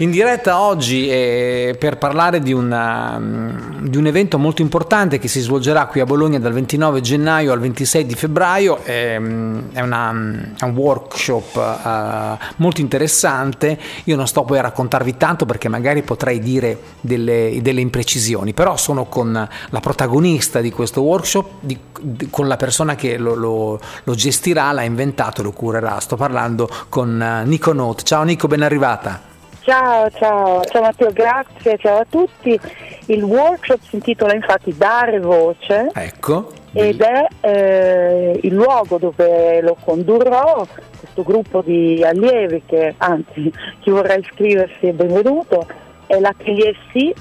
In diretta oggi eh, per parlare di, una, mm, di, un evento molto importante che si svolgerà qui a Bologna dal 29 gennaio al 26 di febbraio, è, mm, è, una, mm, è un workshop uh, molto interessante, io non sto poi a raccontarvi tanto perché magari potrei dire delle, delle imprecisioni, però sono con la protagonista di questo workshop, di, di, con la persona che lo, lo, lo, gestirà, l'ha inventato, lo curerà, sto parlando con uh, Nico Note. Ciao Nico, ben arrivata. Ciao, ciao, ciao Matteo, grazie, ciao a tutti. Il workshop si intitola infatti Dare voce. Ecco. Ed è eh, il luogo dove lo condurrò, questo gruppo di allievi che, anzi, chi vorrà iscriversi è benvenuto, è l'Atelier C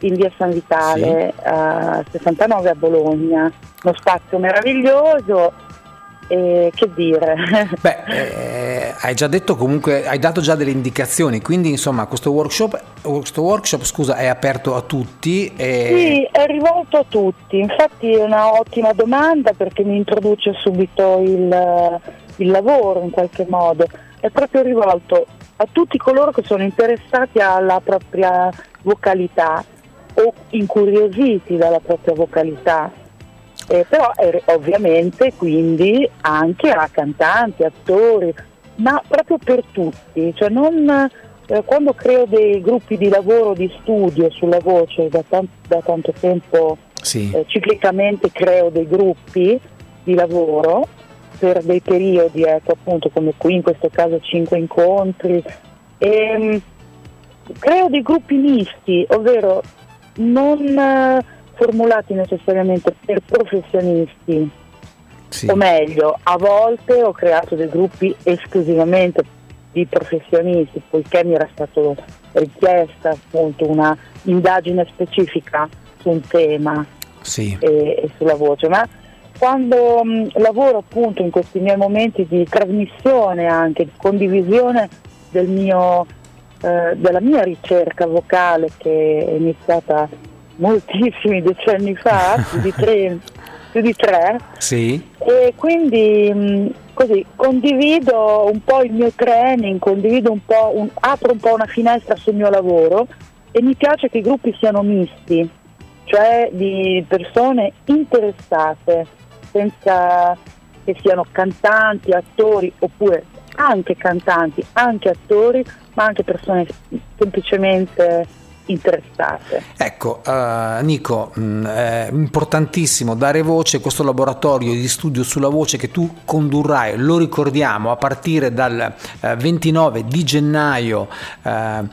in via San Vitale, sì. a 69 a Bologna. Uno spazio meraviglioso, eh, che dire? Beh, eh, hai già detto comunque, hai dato già delle indicazioni, quindi insomma questo workshop, questo workshop scusa, è aperto a tutti? E... Sì, è rivolto a tutti, infatti è una ottima domanda perché mi introduce subito il, il lavoro in qualche modo, è proprio rivolto a tutti coloro che sono interessati alla propria vocalità o incuriositi dalla propria vocalità eh, però eh, ovviamente quindi anche a cantanti, attori, ma proprio per tutti, cioè non, eh, quando creo dei gruppi di lavoro, di studio sulla voce, da, tan- da tanto tempo sì. Eh, ciclicamente creo dei gruppi di lavoro per dei periodi, ecco appunto come qui in questo caso cinque incontri, e, ehm, creo dei gruppi misti, ovvero non formulati necessariamente per professionisti, sì. o meglio, a volte ho creato dei gruppi esclusivamente di professionisti, poiché mi era stata richiesta appunto una indagine specifica su un tema sì. e, e, sulla voce, ma quando mh, lavoro appunto in questi miei momenti di trasmissione anche, di condivisione del mio, eh, della mia ricerca vocale che è iniziata moltissimi decenni fa, più di tre, più di tre. Sì. E quindi mh, così condivido un po' il mio training, condivido un po', un, apro un po' una finestra sul mio lavoro e mi piace che i gruppi siano misti, cioè di persone interessate, senza che siano cantanti, attori oppure anche cantanti, anche attori, ma anche persone semplicemente interessate. Ecco, uh, Nico, mh, mm, è importantissimo dare voce a questo laboratorio di studio sulla voce che tu condurrai, lo ricordiamo, a partire dal uh, 29 di gennaio uh,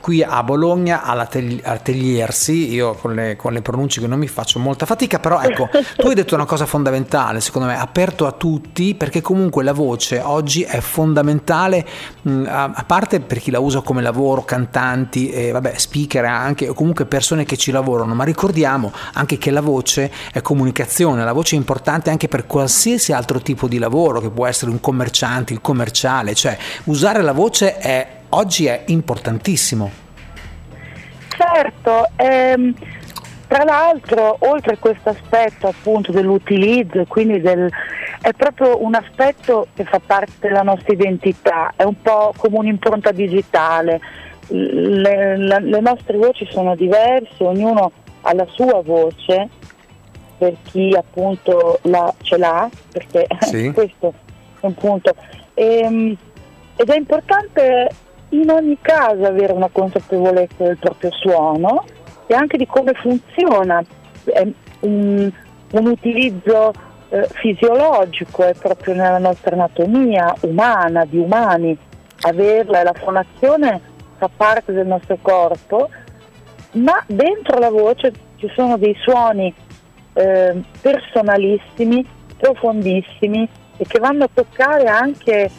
qui a Bologna all'Ateliersi, io con le, con le, pronunce che non mi faccio molta fatica, però ecco, tu hai detto una cosa fondamentale, secondo me, aperto a tutti, perché comunque la voce oggi è fondamentale, mh, mm, a, a, parte per chi la usa come lavoro, cantanti, e, vabbè, speaker, speaker anche, o comunque persone che ci lavorano, ma ricordiamo anche che la voce è comunicazione, la voce è importante anche per qualsiasi altro tipo di lavoro, che può essere un commerciante, il commerciale, cioè usare la voce è, oggi è importantissimo. Certo, ehm, tra l'altro oltre a questo aspetto appunto dell'utilizzo, quindi del, è proprio un aspetto che fa parte della nostra identità, è un po' come un'impronta digitale le, le, nostre voci sono diverse, ognuno ha la sua voce per chi appunto la, ce l'ha, perché sì. questo è un punto. E, ehm, ed è importante in ogni caso avere una consapevolezza del proprio suono e anche di come funziona. È un, un utilizzo eh, fisiologico, è proprio nella nostra anatomia umana, di umani, averla e la fonazione fa parte del nostro corpo, ma dentro la voce ci sono dei suoni eh, personalissimi, profondissimi e che vanno a toccare anche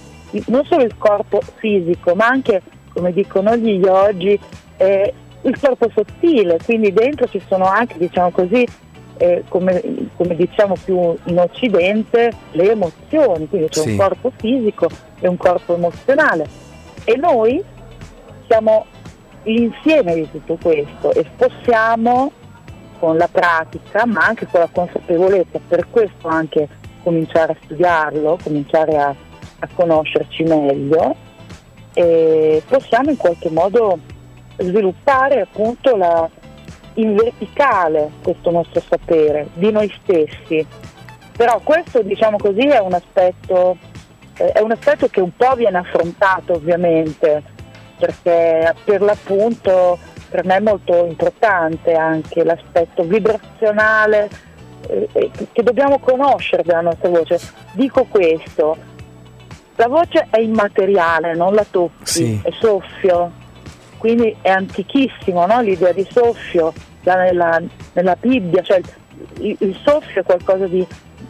non solo il corpo fisico, ma anche, come dicono gli yogi, eh, il corpo sottile, quindi dentro ci sono anche, diciamo così, eh, come, come, diciamo più in Occidente, le emozioni, quindi c'è sì. un corpo fisico e un corpo emozionale. E noi siamo l'insieme di tutto questo e possiamo con la pratica ma anche con la consapevolezza, per questo anche cominciare a studiarlo, cominciare a, a conoscerci meglio e possiamo in qualche modo sviluppare appunto la, in verticale questo nostro sapere di noi stessi. Però questo diciamo così è un aspetto, eh, è un aspetto che un po' viene affrontato ovviamente, perché per l'appunto per me è molto importante anche l'aspetto vibrazionale eh, eh che dobbiamo conoscere della nostra voce. Dico questo, la voce è immateriale, non la tocchi, sì. è soffio, quindi è antichissimo no? l'idea di soffio nella, nella Bibbia, cioè il, il, soffio è qualcosa di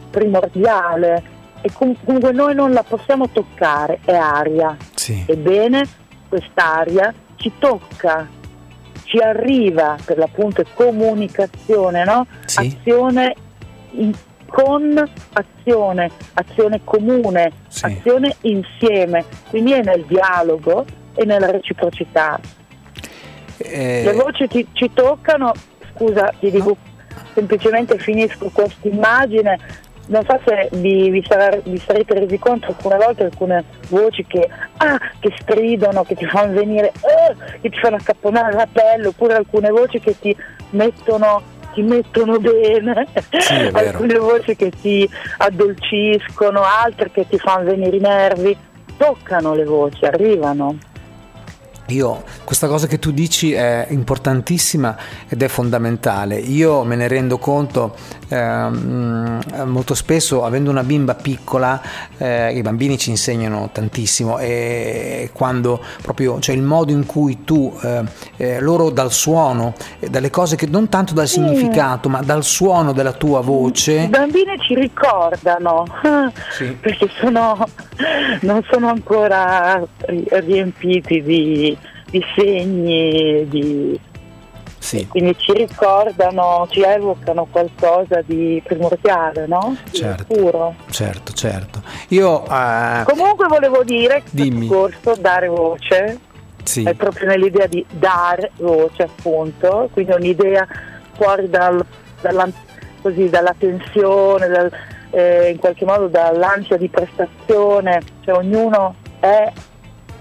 primordiale e comunque noi non la possiamo toccare, è aria. Sì. Ebbene, quest'aria ci tocca, ci arriva, per l'appunto comunicazione, no? Sì. azione in, con azione, azione comune, sì. azione insieme, quindi è nel dialogo e nella reciprocità. Eh... Le voci ti, ci toccano, scusa, ti dico semplicemente finisco questa immagine, non so se vi, vi, sarà, vi, sarete resi conto alcune volte alcune voci che, ah, che stridono, che ti fanno venire, uh, che ti fanno accapponare la pelle, oppure alcune voci che ti mettono, ti mettono bene, sì, alcune voci che ti addolciscono, altre che ti fanno venire i nervi, toccano le voci, arrivano. Io, questa cosa che tu dici è importantissima ed è fondamentale. Io me ne rendo conto ehm, molto spesso, avendo una bimba piccola, eh, i bambini ci insegnano tantissimo e quando proprio, cioè il modo in cui tu, eh, eh, loro dal suono, dalle cose che non tanto dal significato, ma dal suono della tua voce. I bambini ci ricordano, sì. perché sono, non sono ancora riempiti di di segni, di... Sì. quindi ci ricordano, ci evocano qualcosa di primordiale, no? Certo, puro. certo, certo. Io, uh... Comunque volevo dire che il corso Dare Voce sì. è proprio nell'idea di dare voce appunto, quindi un'idea fuori dal, dalla, così, dalla tensione, dal, eh, in qualche modo dall'ansia di prestazione, cioè ognuno è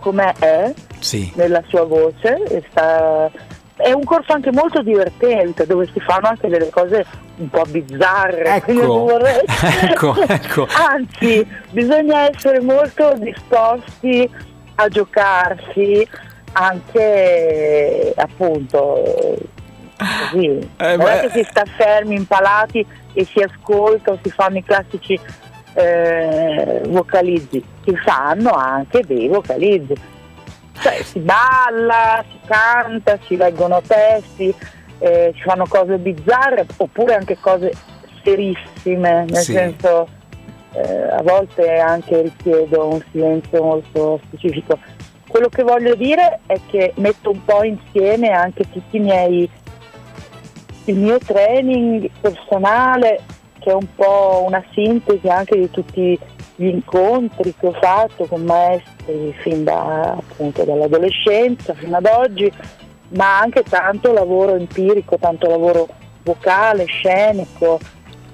come è sì. nella sua voce. Sta... È un corso anche molto divertente dove si fanno anche delle cose un po' bizzarre. Ecco, vorrei... ecco, ecco. Anzi, bisogna essere molto disposti a giocarsi anche appunto così. Eh, non è che si sta fermi, impalati e si ascolta o si fanno i classici eh, vocalizzi, si fanno anche dei vocalizzi. Cioè si balla, si canta, si leggono testi, eh, si fanno cose bizzarre oppure anche cose serissime, nel sì. senso eh, a volte anche richiedo un silenzio molto specifico. Quello che voglio dire è che metto un po' insieme anche tutti i miei il mio training personale che è un po' una sintesi anche di tutti gli incontri che ho fatto con maestri fin da, appunto, dall'adolescenza fino ad oggi, ma anche tanto lavoro empirico, tanto lavoro vocale, scenico,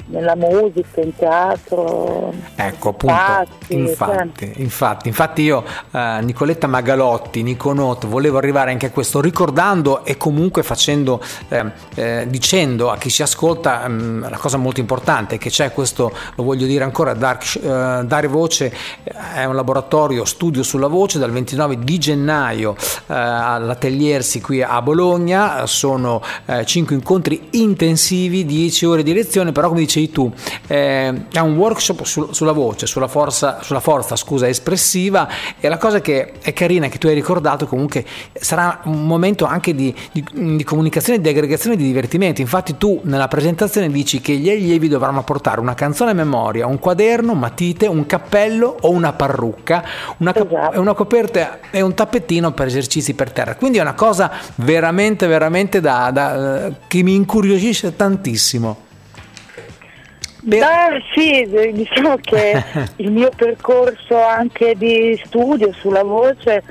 nella musica, in teatro. Ecco appunto, infatti, infatti, infatti, infatti io eh, Nicoletta Magalotti, Niconot, volevo arrivare anche a questo ricordando e comunque facendo, eh, eh, dicendo a chi ci ascolta mh, mm, la cosa molto importante che c'è questo, lo voglio dire ancora, Dark, eh, Dare Voce eh, è un laboratorio studio sulla voce dal 29 di gennaio eh, all'Ateliersi qui a Bologna, sono 5 incontri intensivi, 10 ore di lezione, però come dice dicevi tu, eh, è un workshop su, sulla voce, sulla forza, sulla forza scusa, espressiva e la cosa che è carina che tu hai ricordato comunque sarà un momento anche di, di, di comunicazione, di aggregazione, di divertimento. Infatti tu nella presentazione dici che gli allievi dovranno portare una canzone a memoria, un quaderno, matite, un cappello o una parrucca, una, esatto. una coperta e un tappettino per esercizi per terra. Quindi è una cosa veramente, veramente da, da, che mi incuriosisce tantissimo. Beh, sì, diciamo che il mio percorso anche di studio sulla voce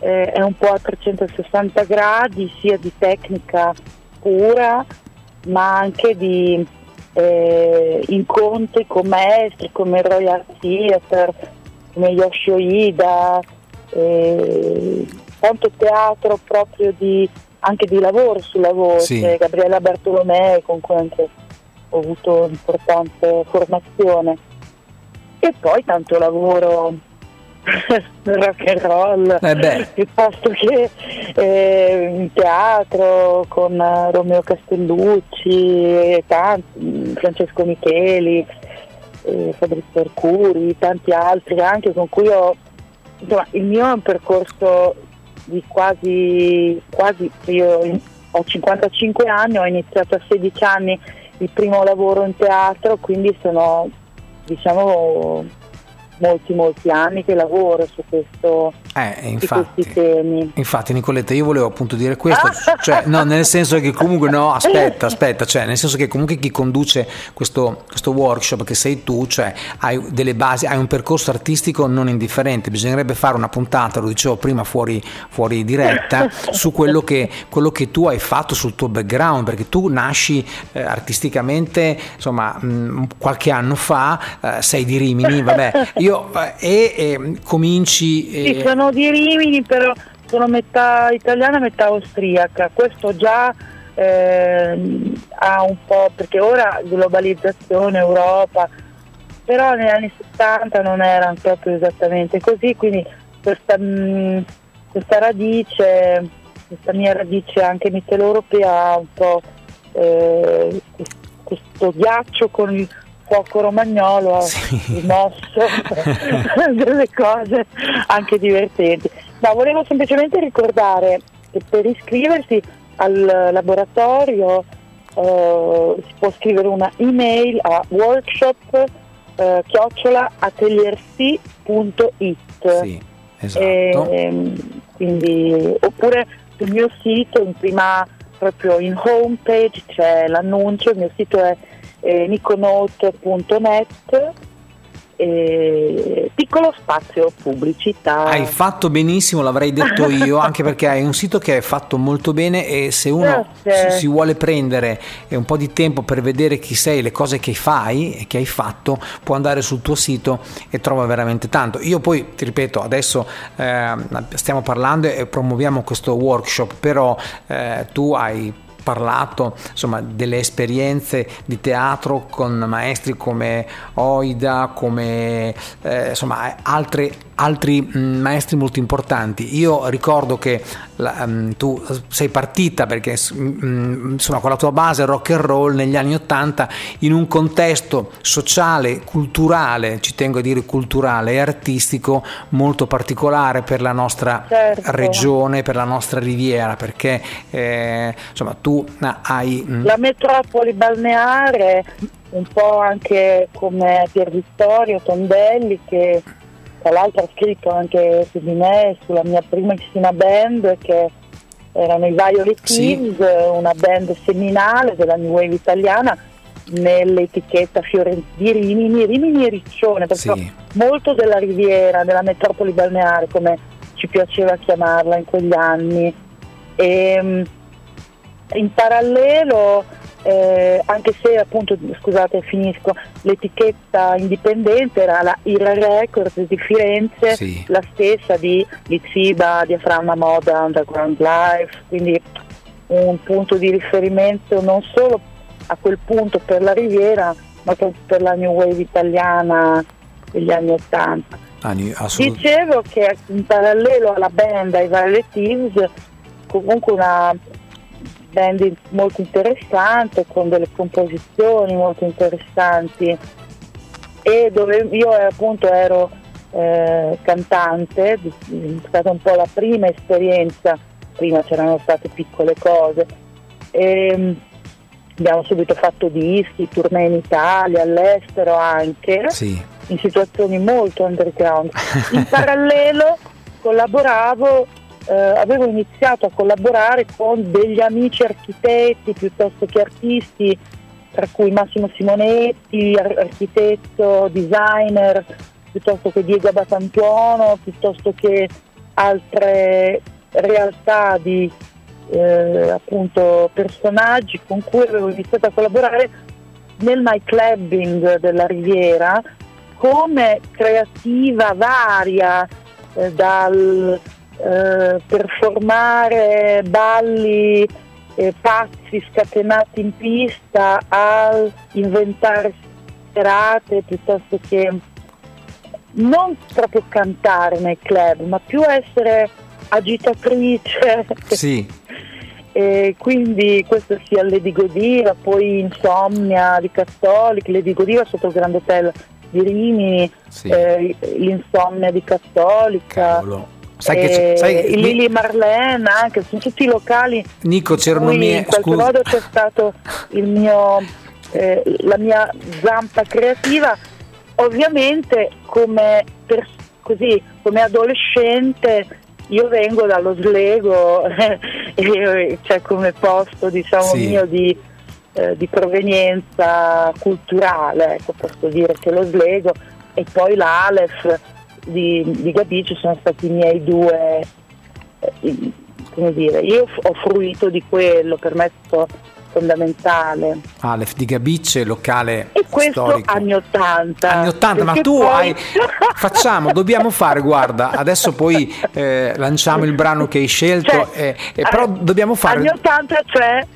eh, è un po' a 360 gradi, sia di tecnica pura, ma anche di eh, incontri con maestri come Royal Theatre, come Yoshio Ida, eh, tanto teatro proprio di, anche di lavoro sulla voce, sì. Gabriella Bartolomei con cui anche ho avuto importante formazione. E poi tanto lavoro rock and roll eh piuttosto che eh, in teatro con Romeo Castellucci, tanti, Francesco Micheli, eh, Fabrizio Arcuri, tanti altri anche con cui ho insomma il mio è un percorso di quasi, quasi io ho 55 anni, ho iniziato a 16 anni il primo lavoro in teatro, quindi sono diciamo molti molti anni che lavoro su questo eh, infatti, temi. Infatti Nicoletta io volevo appunto dire questo, cioè, no, nel senso che comunque no, aspetta, aspetta, cioè, nel senso che comunque chi conduce questo, questo workshop che sei tu, cioè hai delle basi, hai un percorso artistico non indifferente, bisognerebbe fare una puntata, lo dicevo prima fuori, fuori diretta, su quello che, quello che, tu hai fatto sul tuo background, perché tu nasci eh, artisticamente insomma mh, qualche anno fa, eh, sei di Rimini, vabbè, io eh, e, e cominci... Sì, sono di Rimini, però sono metà italiana, metà austriaca. Questo già eh, ha un po', perché ora globalizzazione, Europa, però negli anni 70 non era proprio esattamente così, quindi questa, mh, questa radice, questa mia radice anche mitteleuropea ha un po' eh, questo ghiaccio con il fuoco romagnolo ha sì. rimosso delle cose anche divertenti. Ma volevo semplicemente ricordare che per iscriversi al laboratorio eh, si può scrivere una email a workshop eh, chiocciolaateliersi.it sì, esatto. e, quindi, oppure sul mio sito in prima proprio in home page c'è l'annuncio, il mio sito è eh, niconote.net eh, piccolo spazio pubblicità. Hai fatto benissimo, l'avrei detto io, anche perché hai un sito che è fatto molto bene e se uno si, si, vuole prendere un po' di tempo per vedere chi sei, le cose che fai e che hai fatto, può andare sul tuo sito e trova veramente tanto. Io poi, ti ripeto, adesso eh, stiamo parlando e promuoviamo questo workshop, però eh, tu hai parlato insomma, delle esperienze di teatro con maestri come Oida, come eh, insomma, altre altri mm, maestri molto importanti. Io ricordo che la, um, tu sei partita perché um, insomma con la tua base rock and roll negli anni Ottanta in un contesto sociale, culturale, ci tengo a dire culturale e artistico molto particolare per la nostra certo. regione, per la nostra riviera, perché eh, insomma tu hai... La metropoli balneare un po' anche come Pier Vittorio Tondelli che tra l'altro ha scritto anche su di me, sulla mia primissima band che erano i Violet Teams, sì. una band seminale della New Wave italiana nell'etichetta Fiorent- di Rimini, Rimini e Riccione, perché sì. molto della riviera, della metropoli balneare come ci piaceva chiamarla in quegli anni. E, ehm, in parallelo eh, anche se appunto, scusate finisco, l'etichetta indipendente era la IRA Records di Firenze, sì. la stessa di Liziba, Diaframma Moda, Underground Life, quindi un punto di riferimento non solo a quel punto per la Riviera, ma per la New Wave italiana degli anni Ottanta. Dicevo che in parallelo alla band, ai Violet Teams, comunque una band molto interessante, con delle composizioni molto interessanti e dove io appunto ero eh, cantante, è stata un po' la prima esperienza, prima c'erano state piccole cose. E, abbiamo subito fatto dischi, tournée in Italia, all'estero anche, sì. in situazioni molto underground. In parallelo collaboravo eh, avevo iniziato a collaborare con degli amici architetti piuttosto che artisti, tra cui Massimo Simonetti, architetto, designer, piuttosto che Diego Abatantuono, piuttosto che altre realtà di eh, appunto personaggi con cui avevo iniziato a collaborare nel nightclubbing della Riviera come creativa varia eh, dal eh, performare balli eh, pazzi scatenati in pista a inventare serate piuttosto che non proprio cantare nel club, ma più essere agitatrice. Sì. E quindi questo sia Lady Godiva, poi Insomnia di Cattolic, Lady Godiva sotto il Grand Hotel di Rimini, sì. eh, l'Insomnia di Cattolica. Cavolo. Sai che c'è, sai, il Lili Marlene anche, sono tutti i locali. Nico, c'erano mie. In qualche scusa. modo c'è stato il mio, eh, la mia zampa creativa. Ovviamente come, per, così, come adolescente io vengo dallo Slego, e, cioè come posto diciamo sì. mio di, eh, di, provenienza culturale, ecco, posso dire che lo Slego e poi l'Alef di, di Gabici sono stati i miei due, eh, come dire, io ho fruito di quello, per me è stato fondamentale. Alef di Gabice, locale e questo storico. anni 80. Anni 80, ma tu poi... hai facciamo, dobbiamo fare, guarda, adesso poi eh, lanciamo il brano che hai scelto, cioè, eh, eh, però dobbiamo fare Anni 80 c'è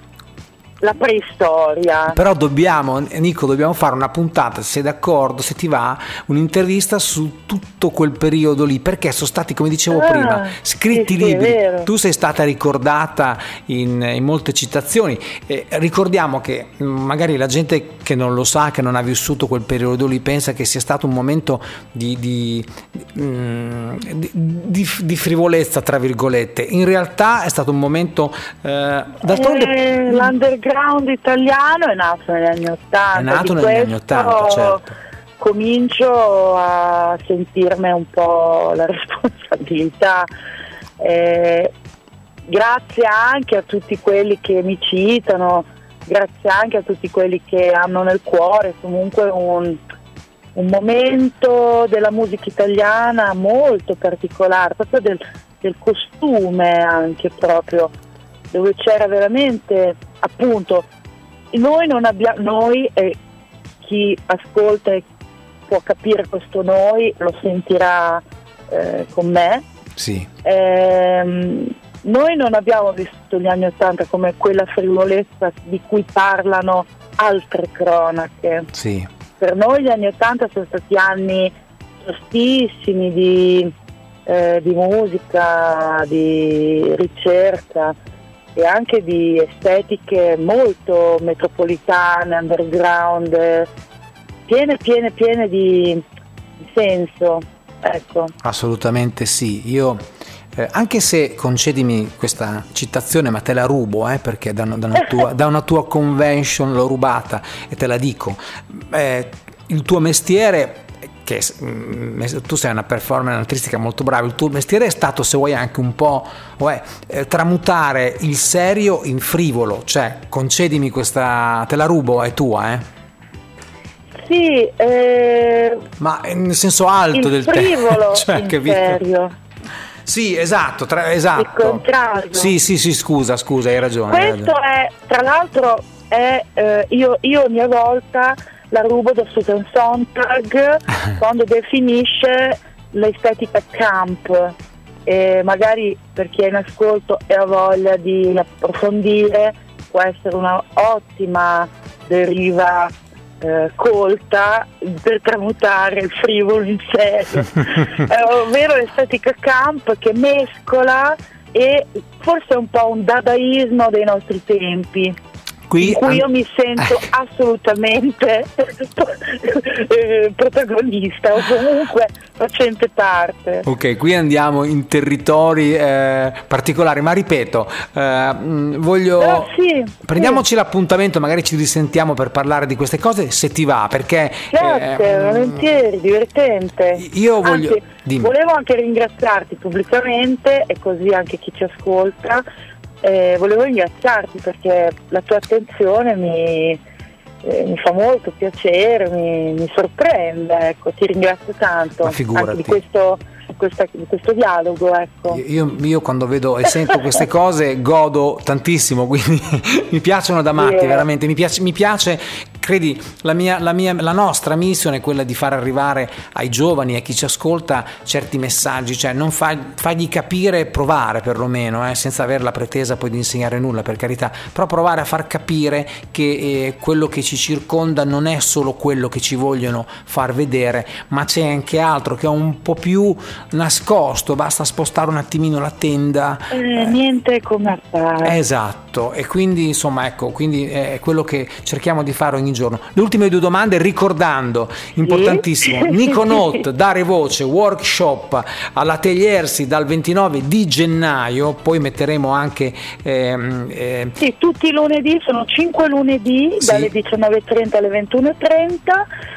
la preistoria. Però dobbiamo, Nico, dobbiamo fare una puntata, se sei d'accordo, se ti va, un'intervista su tutto quel periodo lì, perché sono stati, come dicevo ah, prima, scritti sì, libri. Sì, tu sei stata ricordata in, in molte citazioni. Eh, ricordiamo che mm, magari la gente che non lo sa, che non ha vissuto quel periodo lì, pensa che sia stato un momento di, di, mm, di, di frivolezza, tra virgolette. In realtà è stato un momento... Eh, d'altronde... Eh, l'underground italiano è nato negli anni Ottanta. È nato negli anni Ottanta, certo. Comincio a sentirne un po' la responsabilità. Eh, grazie anche a tutti quelli che mi citano, grazie anche a tutti quelli che hanno nel cuore comunque un, un momento della musica italiana molto particolare, proprio del, del costume anche proprio, dove c'era veramente appunto noi non abbiamo noi e chi ascolta e può capire questo noi lo sentirà eh, con me. Sì. Ehm, noi non abbiamo vissuto gli anni Ottanta come quella frivolezza di cui parlano altre cronache. Sì. Per noi gli anni Ottanta sono stati anni tostissimi di, eh, di musica, di ricerca e anche di estetiche molto metropolitane, underground, piene, piene, piene di, di senso. Ecco. Assolutamente sì. Io eh, anche se concedimi questa citazione, ma te la rubo eh, perché da, da, una tua, da, una tua, convention l'ho rubata e te la dico. Eh, il tuo mestiere che mm, tu sei una performer artistica molto brava, il tuo mestiere è stato, se vuoi, anche un po' uè, eh, tramutare il serio in frivolo, cioè concedimi questa, te la rubo, è tua, eh? Sì, eh, ma nel senso alto del frivolo, cioè, in serio. Sì, esatto, tra, esatto. Il contrario. Sì, sì, sì, scusa, scusa, hai ragione. Questo hai ragione. è, tra l'altro, è, eh, io, io a mia volta la rubo da Susan Sontag quando definisce l'estetica camp. E magari per chi è in ascolto e ha voglia di approfondire può essere una ottima deriva eh, colta per tramutare il frivolo in serio ovvero l'estetica camp che mescola e forse un po' un dadaismo dei nostri tempi Qui, in cui io mi sento eh. assolutamente eh, protagonista o comunque facente parte. Ok, qui andiamo in territori eh, particolari, ma ripeto, eh, voglio... Però sì, prendiamoci sì. l'appuntamento, magari ci risentiamo per parlare di queste cose, se ti va, perché... Grazie, volentieri, divertente. Io voglio... Anzi, volevo anche ringraziarti pubblicamente e così anche chi ci ascolta eh, volevo ringraziarti perché la tua attenzione mi, eh, mi fa molto piacere, mi, mi sorprende, ecco, ti ringrazio tanto anche di questo, questa, questo dialogo. Ecco. Io, io, quando vedo e sento queste cose godo tantissimo, quindi mi piasono da matti, yeah. veramente, mi piace, mi piace credi, la, mia, la, mia, la nostra missione è quella di far arrivare ai giovani, a chi ci ascolta, certi messaggi, cioè non fa, fargli capire, provare perlomeno, eh, senza avere la pretesa poi di insegnare nulla, per carità, però provare a far capire che eh, quello che ci circonda non è solo quello che ci vogliono far vedere, ma c'è anche altro che è un po' più nascosto, basta spostare un attimino la tenda. Eh, niente come appare. Esatto, e quindi insomma ecco, quindi è quello che cerchiamo di fare ogni giorno. Le ultime due domande ricordando, importantissimo, sì. Nico Note, dare voce, workshop all'Ateliersi dal 29 di gennaio, poi metteremo anche... Ehm, eh, sì, tutti i lunedì, sono 5 lunedì sì. dalle 19.30 alle 21.30,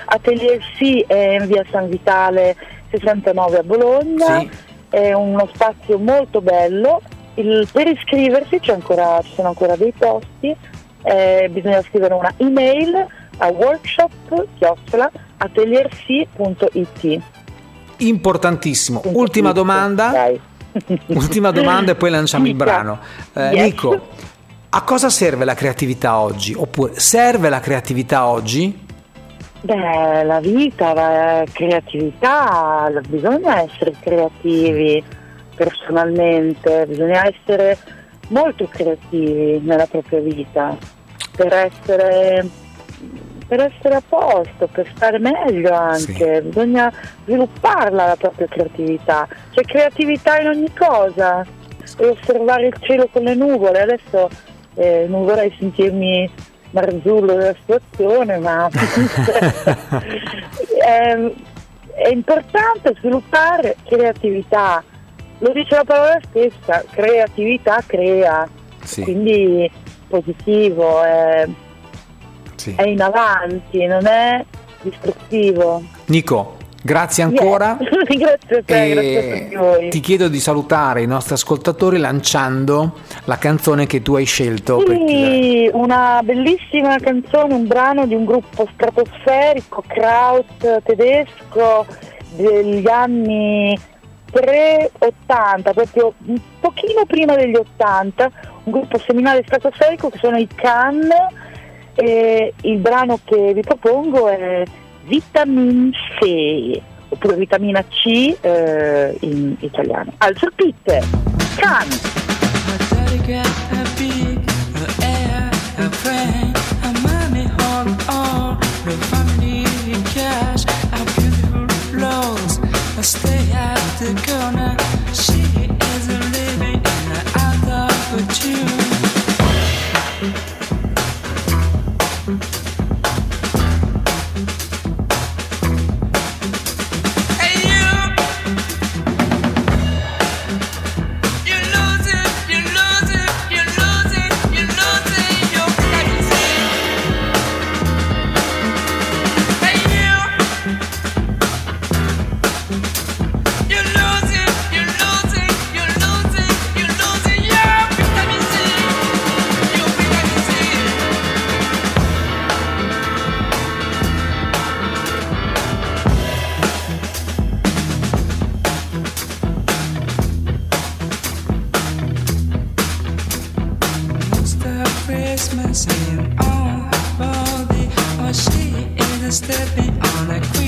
Ateliersi è in via San Vitale 69 a Bologna. Sì. È uno spazio molto bello, il, per iscriversi ancora, ci sono ancora dei posti, eh, bisogna scrivere una email a workshop-ateliersi.it. Importantissimo. Ultima domanda. Ultima domanda e poi lanciamo il brano. Eh, yes. Nico, a cosa serve la creatività oggi? Oppure serve la creatività oggi? Beh, la vita, la creatività, bisogna essere creativi personalmente, bisogna essere molto creativi nella propria vita per essere, per essere a posto, per stare meglio anche, sì. bisogna svilupparla la propria creatività, c'è creatività in ogni cosa e osservare il cielo con le nuvole, adesso eh, non vorrei sentirmi marzullo della situazione, ma è, è importante sviluppare creatività, lo dice la parola stessa, creatività crea, sì. quindi positivo, è, sì. è in avanti, non è distruttivo. Nico, Grazie ancora. Yeah. grazie a te, grazie a voi. Ti chiedo di salutare i nostri ascoltatori lanciando la canzone che tu hai scelto. Sì, una bellissima canzone, un brano di un gruppo stratosferico, Kraut tedesco degli anni 380, proprio un pochino prima degli 80, un gruppo seminale stratosferico che sono i Can e il brano che vi propongo è Vitamin C, oppure vitamina C eh, in italiano. Alzo il pit, Can! stay at the corner. She is living in an out of tune. The corner. She is a